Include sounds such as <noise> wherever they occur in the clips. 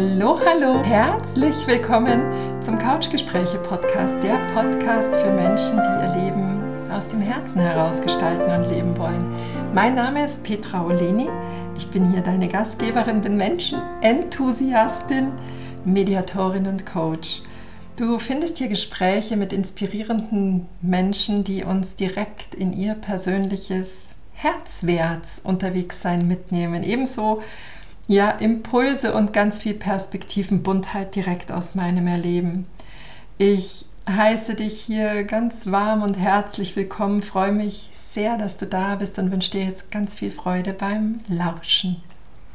Hallo, hallo, herzlich willkommen zum Couchgespräche Podcast, der Podcast für Menschen, die ihr Leben aus dem Herzen heraus gestalten und leben wollen. Mein Name ist Petra Oleni. Ich bin hier deine Gastgeberin, bin Menschenenthusiastin, Mediatorin und Coach. Du findest hier Gespräche mit inspirierenden Menschen, die uns direkt in ihr persönliches Herzwärts unterwegs sein mitnehmen. Ebenso ja, Impulse und ganz viel Perspektivenbuntheit direkt aus meinem Erleben. Ich heiße dich hier ganz warm und herzlich willkommen, freue mich sehr, dass du da bist und wünsche dir jetzt ganz viel Freude beim Lauschen.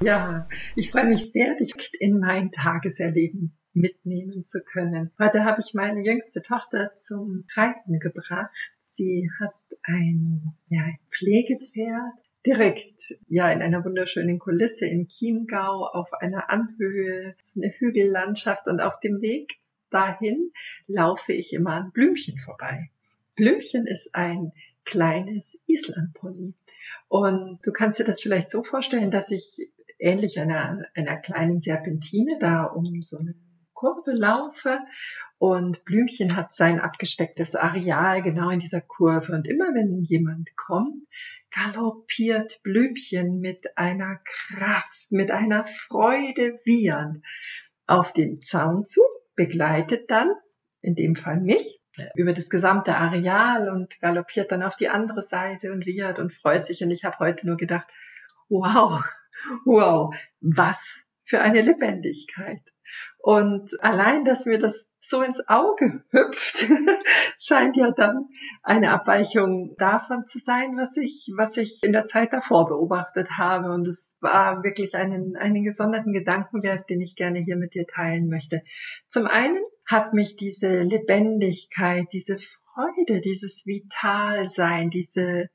Ja, ich freue mich sehr, dich in mein Tageserleben mitnehmen zu können. Heute habe ich meine jüngste Tochter zum Reiten gebracht. Sie hat ein, ja, ein Pflegepferd direkt ja in einer wunderschönen Kulisse im Chiemgau auf einer Anhöhe, eine Hügellandschaft und auf dem Weg dahin laufe ich immer an Blümchen vorbei. Blümchen ist ein kleines Islandpony. Und du kannst dir das vielleicht so vorstellen, dass ich ähnlich einer, einer kleinen Serpentine da um so eine Kurve laufe und Blümchen hat sein abgestecktes Areal genau in dieser Kurve. Und immer wenn jemand kommt, galoppiert Blümchen mit einer Kraft, mit einer Freude wiehernd auf den Zaun zu, begleitet dann, in dem Fall mich, über das gesamte Areal und galoppiert dann auf die andere Seite und wiehert und freut sich. Und ich habe heute nur gedacht, wow, wow, was für eine Lebendigkeit. Und allein, dass mir das so ins Auge hüpft, <laughs> scheint ja dann eine Abweichung davon zu sein, was ich, was ich in der Zeit davor beobachtet habe. Und es war wirklich einen, einen gesonderten Gedankenwert, den ich gerne hier mit dir teilen möchte. Zum einen hat mich diese Lebendigkeit, diese Freude, dieses Vitalsein, diese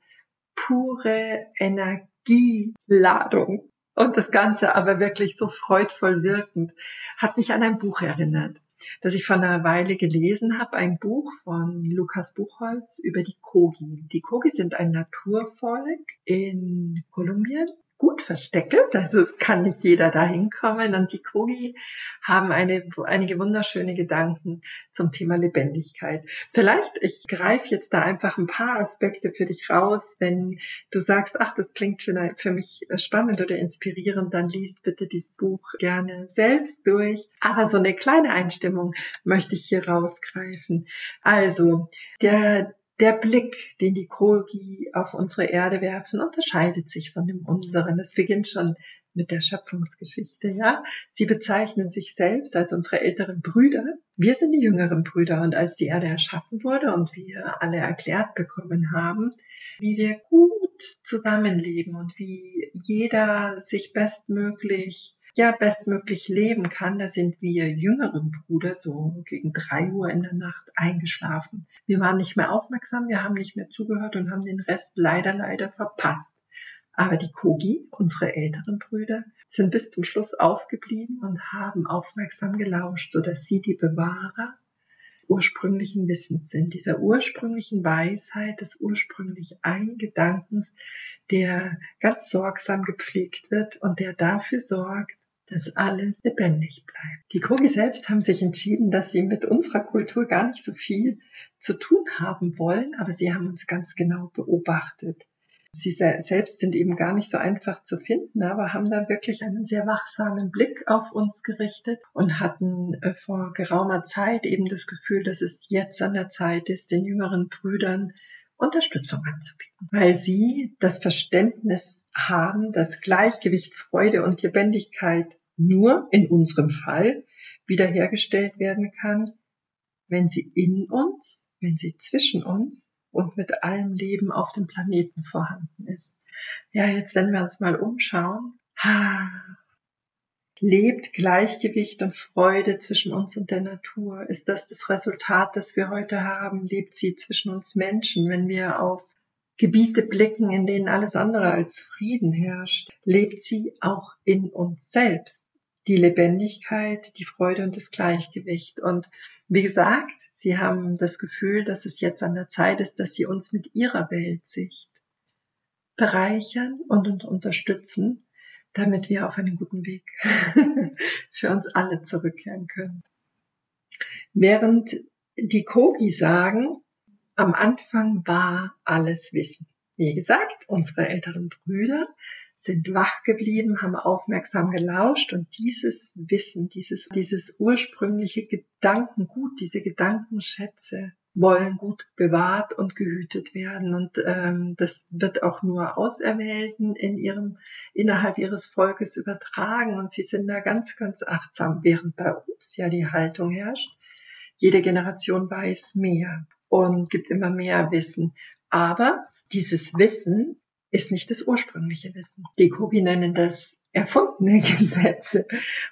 pure Energieladung und das Ganze aber wirklich so freudvoll wirkend, hat mich an ein Buch erinnert, das ich vor einer Weile gelesen habe, ein Buch von Lukas Buchholz über die Kogi. Die Kogi sind ein Naturvolk in Kolumbien gut versteckelt, also kann nicht jeder da hinkommen. Und die Kogi haben eine, einige wunderschöne Gedanken zum Thema Lebendigkeit. Vielleicht, ich greife jetzt da einfach ein paar Aspekte für dich raus. Wenn du sagst, ach, das klingt für, für mich spannend oder inspirierend, dann liest bitte dieses Buch gerne selbst durch. Aber so eine kleine Einstimmung möchte ich hier rausgreifen. Also, der, der Blick, den die Kogi auf unsere Erde werfen, unterscheidet sich von dem unseren. Es beginnt schon mit der Schöpfungsgeschichte, ja. Sie bezeichnen sich selbst als unsere älteren Brüder. Wir sind die jüngeren Brüder und als die Erde erschaffen wurde und wir alle erklärt bekommen haben, wie wir gut zusammenleben und wie jeder sich bestmöglich ja bestmöglich leben kann, da sind wir jüngeren Brüder so gegen drei Uhr in der Nacht eingeschlafen. Wir waren nicht mehr aufmerksam, wir haben nicht mehr zugehört und haben den Rest leider, leider verpasst. Aber die Kogi, unsere älteren Brüder, sind bis zum Schluss aufgeblieben und haben aufmerksam gelauscht, sodass sie die Bewahrer ursprünglichen Wissens sind, dieser ursprünglichen Weisheit, des ursprünglich einen Gedankens, der ganz sorgsam gepflegt wird und der dafür sorgt, dass alles lebendig bleibt. Die Kogi selbst haben sich entschieden, dass sie mit unserer Kultur gar nicht so viel zu tun haben wollen, aber sie haben uns ganz genau beobachtet. Sie selbst sind eben gar nicht so einfach zu finden, aber haben da wirklich einen sehr wachsamen Blick auf uns gerichtet und hatten äh, vor geraumer Zeit eben das Gefühl, dass es jetzt an der Zeit ist, den jüngeren Brüdern Unterstützung anzubieten, weil sie das Verständnis haben, dass Gleichgewicht, Freude und Lebendigkeit nur in unserem Fall wiederhergestellt werden kann, wenn sie in uns, wenn sie zwischen uns und mit allem Leben auf dem Planeten vorhanden ist. Ja, jetzt wenn wir uns mal umschauen, ha, lebt Gleichgewicht und Freude zwischen uns und der Natur? Ist das das Resultat, das wir heute haben? Lebt sie zwischen uns Menschen, wenn wir auf Gebiete blicken, in denen alles andere als Frieden herrscht? Lebt sie auch in uns selbst? Die Lebendigkeit, die Freude und das Gleichgewicht. Und wie gesagt, sie haben das Gefühl, dass es jetzt an der Zeit ist, dass sie uns mit ihrer Weltsicht bereichern und uns unterstützen, damit wir auf einen guten Weg <laughs> für uns alle zurückkehren können. Während die Kogi sagen, am Anfang war alles Wissen. Wie gesagt, unsere älteren Brüder sind wach geblieben, haben aufmerksam gelauscht und dieses Wissen, dieses, dieses ursprüngliche Gedankengut, diese Gedankenschätze wollen gut bewahrt und gehütet werden. Und ähm, das wird auch nur Auserwählten in ihrem, innerhalb ihres Volkes übertragen. Und sie sind da ganz, ganz achtsam, während bei uns ja die Haltung herrscht. Jede Generation weiß mehr und gibt immer mehr Wissen. Aber dieses Wissen ist nicht das ursprüngliche Wissen. Die Kogi nennen das erfundene <laughs> Gesetze.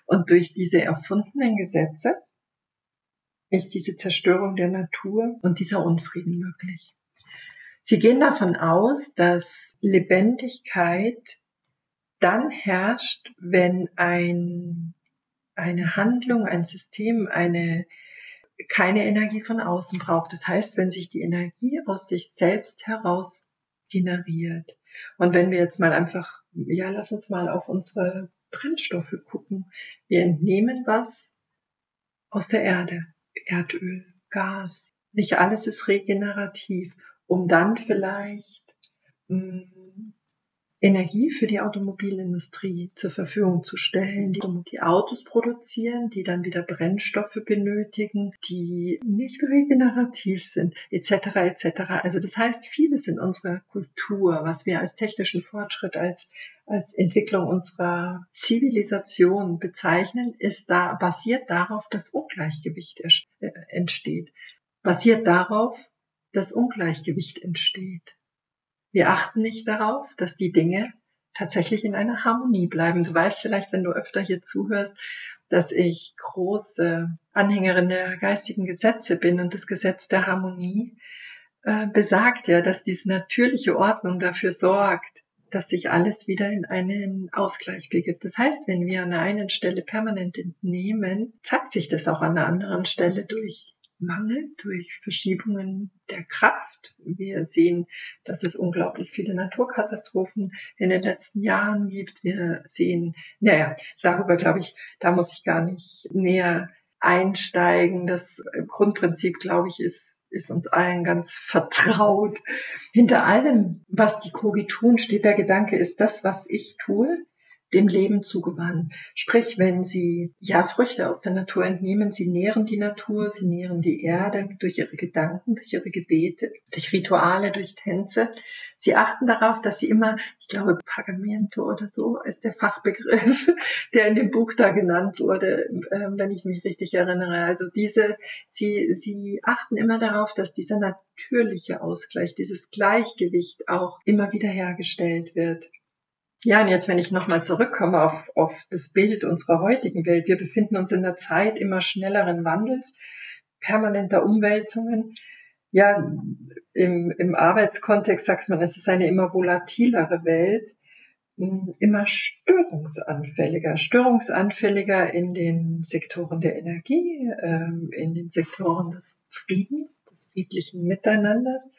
Und durch diese erfundenen Gesetze ist diese Zerstörung der Natur und dieser Unfrieden möglich. Sie gehen davon aus, dass Lebendigkeit dann herrscht, wenn ein, eine Handlung, ein System, eine, keine Energie von außen braucht. Das heißt, wenn sich die Energie aus sich selbst heraus generiert. Und wenn wir jetzt mal einfach, ja, lass uns mal auf unsere Brennstoffe gucken. Wir entnehmen was aus der Erde. Erdöl, Gas. Nicht alles ist regenerativ, um dann vielleicht mh, mm, Energie für die Automobilindustrie zur Verfügung zu stellen, die Autos produzieren, die dann wieder Brennstoffe benötigen, die nicht regenerativ sind, etc. etc. Also das heißt, vieles in unserer Kultur, was wir als technischen Fortschritt, als als Entwicklung unserer Zivilisation bezeichnen, ist da basiert darauf, dass Ungleichgewicht äh, entsteht. Basiert darauf, dass Ungleichgewicht entsteht. Wir achten nicht darauf, dass die Dinge tatsächlich in einer Harmonie bleiben. Du weißt vielleicht, wenn du öfter hier zuhörst, dass ich große Anhängerin der geistigen Gesetze bin und das Gesetz der Harmonie äh, besagt ja, dass diese natürliche Ordnung dafür sorgt, dass sich alles wieder in einen Ausgleich begibt. Das heißt, wenn wir an der einen Stelle permanent entnehmen, zeigt sich das auch an der anderen Stelle durch Mangel, durch Verschiebungen der Kraft. Wir sehen, dass es unglaublich viele Naturkatastrophen in den letzten Jahren gibt. Wir sehen, naja, darüber glaube ich, da muss ich gar nicht näher einsteigen. Das Grundprinzip, glaube ich, ist ist uns allen ganz vertraut. Hinter allem, was die Kogi tun, steht der Gedanke, ist das, was ich tue, dem Leben zugewandt. Sprich, wenn sie ja Früchte aus der Natur entnehmen, sie nähren die Natur, sie nähren die Erde durch ihre Gedanken, durch ihre Gebete, durch Rituale, durch Tänze. Sie achten darauf, dass sie immer, ich glaube, Pagamento oder so ist der Fachbegriff, <laughs> der in dem Buch da genannt wurde, äh, wenn ich mich richtig erinnere. Also diese, sie, sie achten immer darauf, dass dieser natürliche Ausgleich, dieses Gleichgewicht auch immer wieder hergestellt wird. Ja, und jetzt, wenn ich nochmal zurückkomme auf, auf das Bild unserer heutigen Welt. Wir befinden uns in der Zeit immer schnelleren Wandels, permanenter Umwälzungen. Ja, im, im Arbeitskontext sagt man, es ist eine immer volatilere Welt, hm, immer störungsanfälliger, störungsanfälliger in den Sektoren der Energie, ähm, in den Sektoren des Friedens, des friedlichen Miteinanders.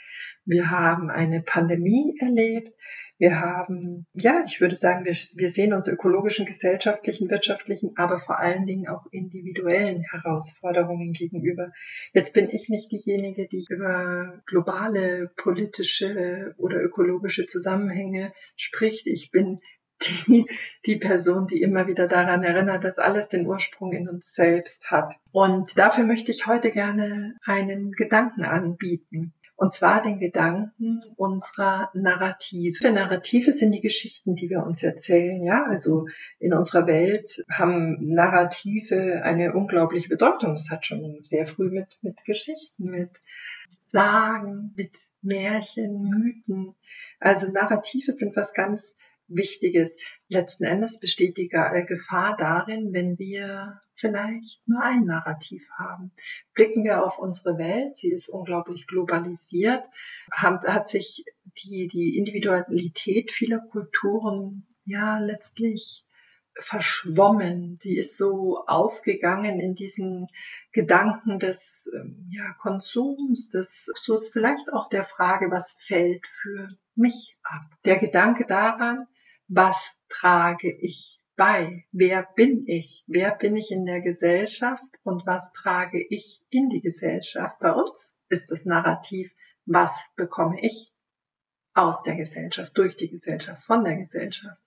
Wir haben eine Pandemie erlebt. Wir haben, ja, ich würde sagen, wir, wir sehen uns ökologischen, gesellschaftlichen, wirtschaftlichen, aber vor allen Dingen auch individuellen Herausforderungen gegenüber. Jetzt bin ich nicht diejenige, die über globale politische oder ökologische Zusammenhänge spricht. Ich bin die, die Person, die immer wieder daran erinnert, dass alles den Ursprung in uns selbst hat. Und dafür möchte ich heute gerne einen Gedanken anbieten. Und zwar den Gedanken unserer Narrative. Narrative sind die Geschichten, die wir uns erzählen. Ja, also in unserer Welt haben Narrative eine unglaubliche Bedeutung. Es hat schon sehr früh mit, mit Geschichten, mit Sagen, mit Märchen, Mythen. Also Narrative sind was ganz Wichtiges. Letzten Endes besteht die äh, Gefahr darin, wenn wir vielleicht nur ein Narrativ haben. Blicken wir auf unsere Welt, sie ist unglaublich globalisiert, hat, hat sich die, die Individualität vieler Kulturen ja letztlich verschwommen. Sie ist so aufgegangen in diesen Gedanken des ähm, ja, Konsums, des, so ist vielleicht auch der Frage, was fällt für mich ab. Der Gedanke daran, was trage ich bei? Wer bin ich? Wer bin ich in der Gesellschaft und was trage ich in die Gesellschaft? Bei uns ist das Narrativ, was bekomme ich aus der Gesellschaft, durch die Gesellschaft, von der Gesellschaft.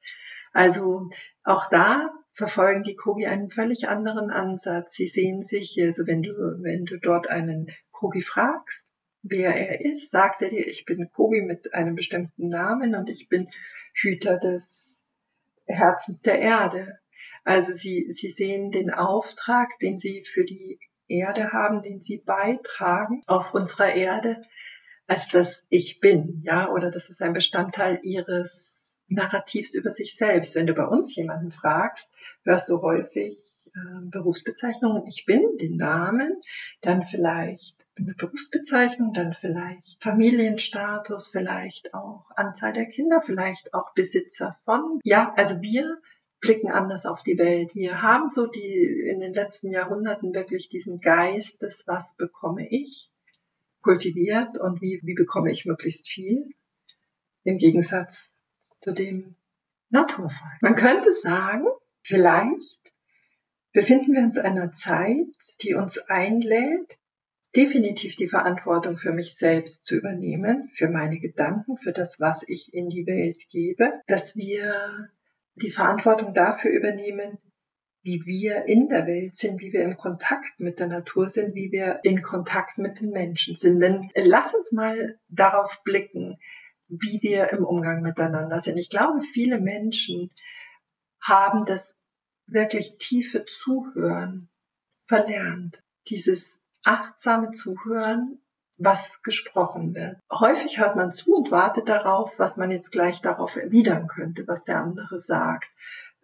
Also auch da verfolgen die Kogi einen völlig anderen Ansatz. Sie sehen sich, also wenn du, wenn du dort einen Kogi fragst, wer er ist, sagt er dir, ich bin Kogi mit einem bestimmten Namen und ich bin Hüter des Herzens der Erde. Also sie, sie sehen den Auftrag, den sie für die Erde haben, den sie beitragen auf unserer Erde, als das Ich bin, ja, oder das ist ein Bestandteil ihres Narrativs über sich selbst. Wenn du bei uns jemanden fragst, hörst du häufig äh, Berufsbezeichnungen. Ich bin, den Namen, dann vielleicht eine Berufsbezeichnung, dann vielleicht Familienstatus, vielleicht auch Anzahl der Kinder, vielleicht auch Besitzer von. Ja, also wir blicken anders auf die Welt. Wir haben so die in den letzten Jahrhunderten wirklich diesen Geist des Was bekomme ich kultiviert und wie, wie bekomme ich möglichst viel im Gegensatz zu dem Naturfall. Man könnte sagen, vielleicht befinden wir uns in einer Zeit, die uns einlädt, definitiv die Verantwortung für mich selbst zu übernehmen, für meine Gedanken, für das, was ich in die Welt gebe, dass wir die Verantwortung dafür übernehmen, wie wir in der Welt sind, wie wir im Kontakt mit der Natur sind, wie wir in Kontakt mit den Menschen sind. Wenn, lass uns mal darauf blicken, wie wir im Umgang miteinander sind. Ich glaube, viele Menschen haben das wirklich tiefe Zuhören verlernt. Dieses achtsame Zuhören, was gesprochen wird. Häufig hört man zu und wartet darauf, was man jetzt gleich darauf erwidern könnte, was der andere sagt.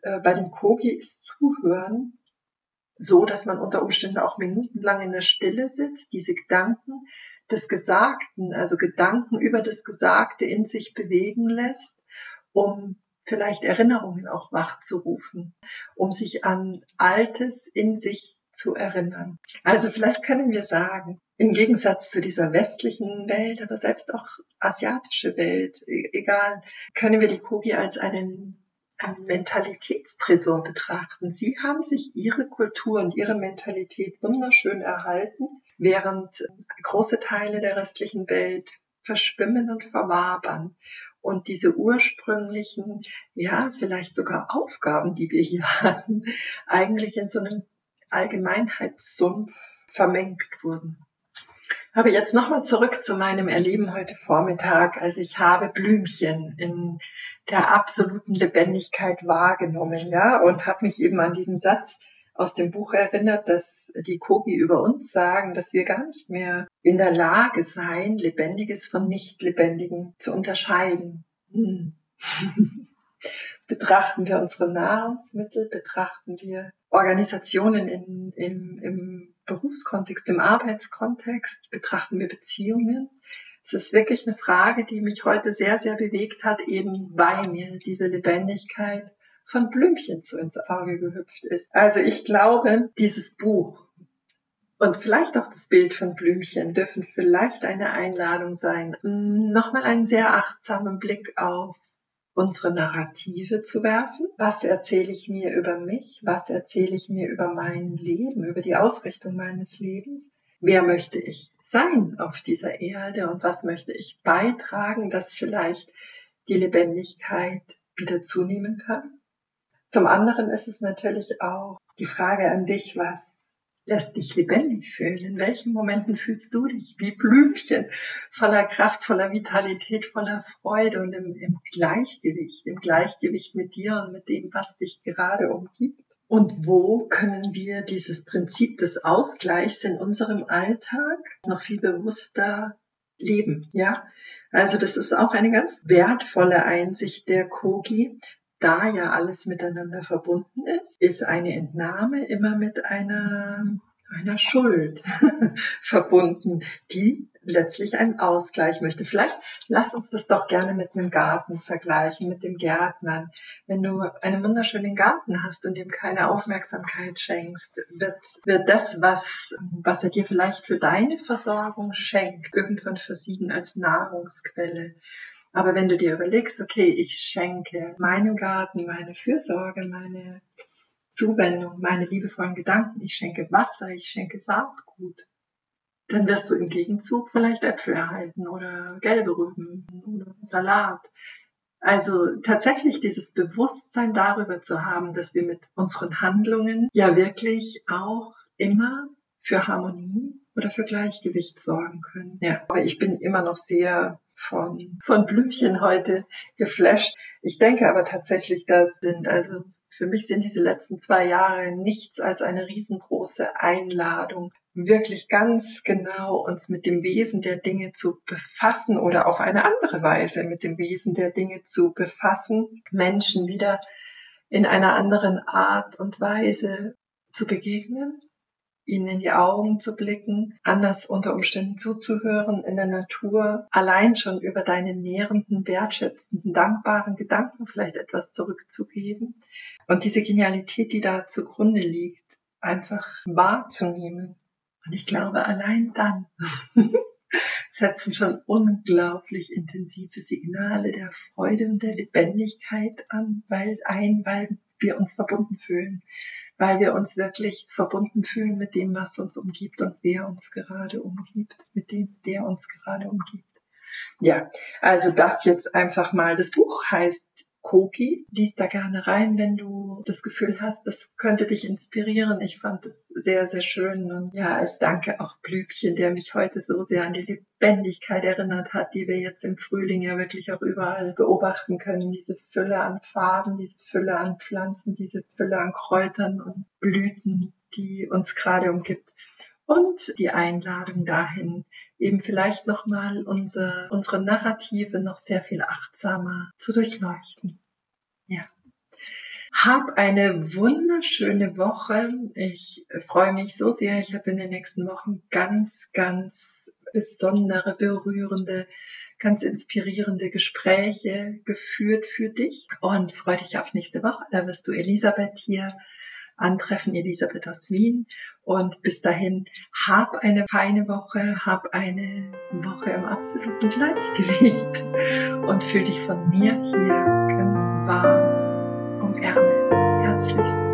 Äh, bei dem Kogi ist Zuhören so, dass man unter Umständen auch minutenlang in der Stille sitzt, diese Gedanken des Gesagten, also Gedanken über das Gesagte in sich bewegen lässt, um vielleicht Erinnerungen auch wachzurufen, um sich an Altes in sich zu erinnern. Also vielleicht können wir sagen, im Gegensatz zu dieser westlichen Welt, aber selbst auch asiatische Welt, e-, egal, können wir die Kogi als einen Mentalitätstresor betrachten. Sie haben sich ihre Kultur und ihre Mentalität wunderschön erhalten, während große Teile der restlichen Welt verschwimmen und verwabern. Und diese ursprünglichen, ja, vielleicht sogar Aufgaben, die wir hier <laughs> hatten, eigentlich in so einem Allgemeinheitssumpf vermengt wurden. Aber jetzt nochmal zurück zu meinem Erleben heute Vormittag. Also ich habe Blümchen in der absoluten Lebendigkeit wahrgenommen, ja, und habe mich eben an diesem Satz aus dem Buch erinnert, dass die Kogi über uns sagen, dass wir gar nicht mehr in der Lage seien, Lebendiges von Nicht-Lebendigen zu unterscheiden. Hm. <laughs> betrachten wir unsere Nahrungsmittel, betrachten wir Organisationen in, in, im Berufskontext, im Arbeitskontext, betrachten wir Beziehungen. Es ist wirklich eine Frage, die mich heute sehr, sehr bewegt hat, eben weil mir diese Lebendigkeit von Blümchen zu ins Auge gehüpft ist. Also ich glaube, dieses Buch und vielleicht auch das Bild von Blümchen dürfen vielleicht eine Einladung sein, nochmal einen sehr achtsamen Blick auf unsere Narrative zu werfen. Was erzähle ich mir über mich? Was erzähle ich mir über mein Leben, über die Ausrichtung meines Lebens? Wer möchte ich sein auf dieser Erde und was möchte ich beitragen, dass vielleicht die Lebendigkeit wieder zunehmen kann? Zum anderen ist es natürlich auch die Frage an dich, was lässt dich lebendig fühlen? In welchen Momenten fühlst du dich wie Blümchen, voller Kraft, voller Vitalität, voller Freude und im, im, Gleichgewicht, im Gleichgewicht mit dir und mit dem, was dich gerade umgibt? Und wo können wir dieses Prinzip des Ausgleichs in unserem Alltag noch viel bewusster leben? Ja, also das ist auch eine ganz wertvolle Einsicht der Kogi, da ja alles miteinander verbunden ist, ist eine Entnahme immer mit einer, einer Schuld <laughs> verbunden, die letztlich einen Ausgleich möchte. Vielleicht lass uns das doch gerne mit einem Garten vergleichen, mit dem Gärtnern. Wenn du einen wunderschönen Garten hast und dem keine Aufmerksamkeit schenkst, wird, wird das, was, was er dir vielleicht für deine Versorgung schenkt, irgendwann versiegen als Nahrungsquelle Aber wenn du dir überlegst, okay, ich schenke meinem Garten meine Fürsorge, meine Zuwendung, meine liebevollen Gedanken, ich schenke Wasser, ich schenke Saatgut, dann wirst du im Gegenzug vielleicht Äpfel erhalten oder gelbe Rüben oder Salat. Also tatsächlich dieses Bewusstsein darüber zu haben, dass wir mit unseren Handlungen ja wirklich auch immer für Harmonie oder für Gleichgewicht sorgen können. Ja, aber ich bin immer noch sehr von, von Blümchen heute geflasht. Ich denke aber tatsächlich, das sind, also für mich sind diese letzten zwei Jahre nichts als eine riesengroße Einladung, wirklich ganz genau uns mit dem Wesen der Dinge zu befassen oder auf eine andere Weise mit dem Wesen der Dinge zu befassen, Menschen wieder in einer anderen Art und Weise zu begegnen ihnen in die Augen zu blicken, anders unter Umständen zuzuhören in der Natur, allein schon über deine nährenden, wertschätzenden, dankbaren Gedanken vielleicht etwas zurückzugeben und diese Genialität, die da zugrunde liegt, einfach wahrzunehmen. Und ich glaube, allein dann <laughs> setzen schon unglaublich intensive Signale der Freude und der Lebendigkeit an, weil ein, weil wir uns verbunden fühlen weil wir uns wirklich verbunden fühlen mit dem, was uns umgibt und wer uns gerade umgibt, mit dem, der uns gerade umgibt. Ja, also das jetzt einfach mal. Das Buch heißt Koki. Lies da gerne rein, wenn du das Gefühl hast, das könnte dich inspirieren. Ich fand es sehr, sehr schön. Und ja, ich danke auch Blübchen, der mich heute so sehr an die Lebendigkeit erinnert hat, die wir jetzt im Frühling ja wirklich auch überall beobachten können. Diese Fülle an Farben, diese Fülle an Pflanzen, diese Fülle an Kräutern und Blüten, die uns gerade umgibt und die Einladung dahin, eben vielleicht nochmal unser, unsere Narrative noch sehr viel achtsamer zu durchleuchten. Ja. Hab eine wunderschöne Woche. Ich freue mich so sehr. Ich habe in den nächsten Wochen ganz, ganz besondere, berührende, ganz inspirierende Gespräche geführt für dich und freue dich auf nächste Woche. Da wirst du Elisabeth hier antreffen, Elisabeth aus Wien. Und bis dahin, hab eine feine Woche, hab eine Woche im absoluten Gleichgewicht und fühl dich von mir hier ganz warm umärmelt. Herzlichst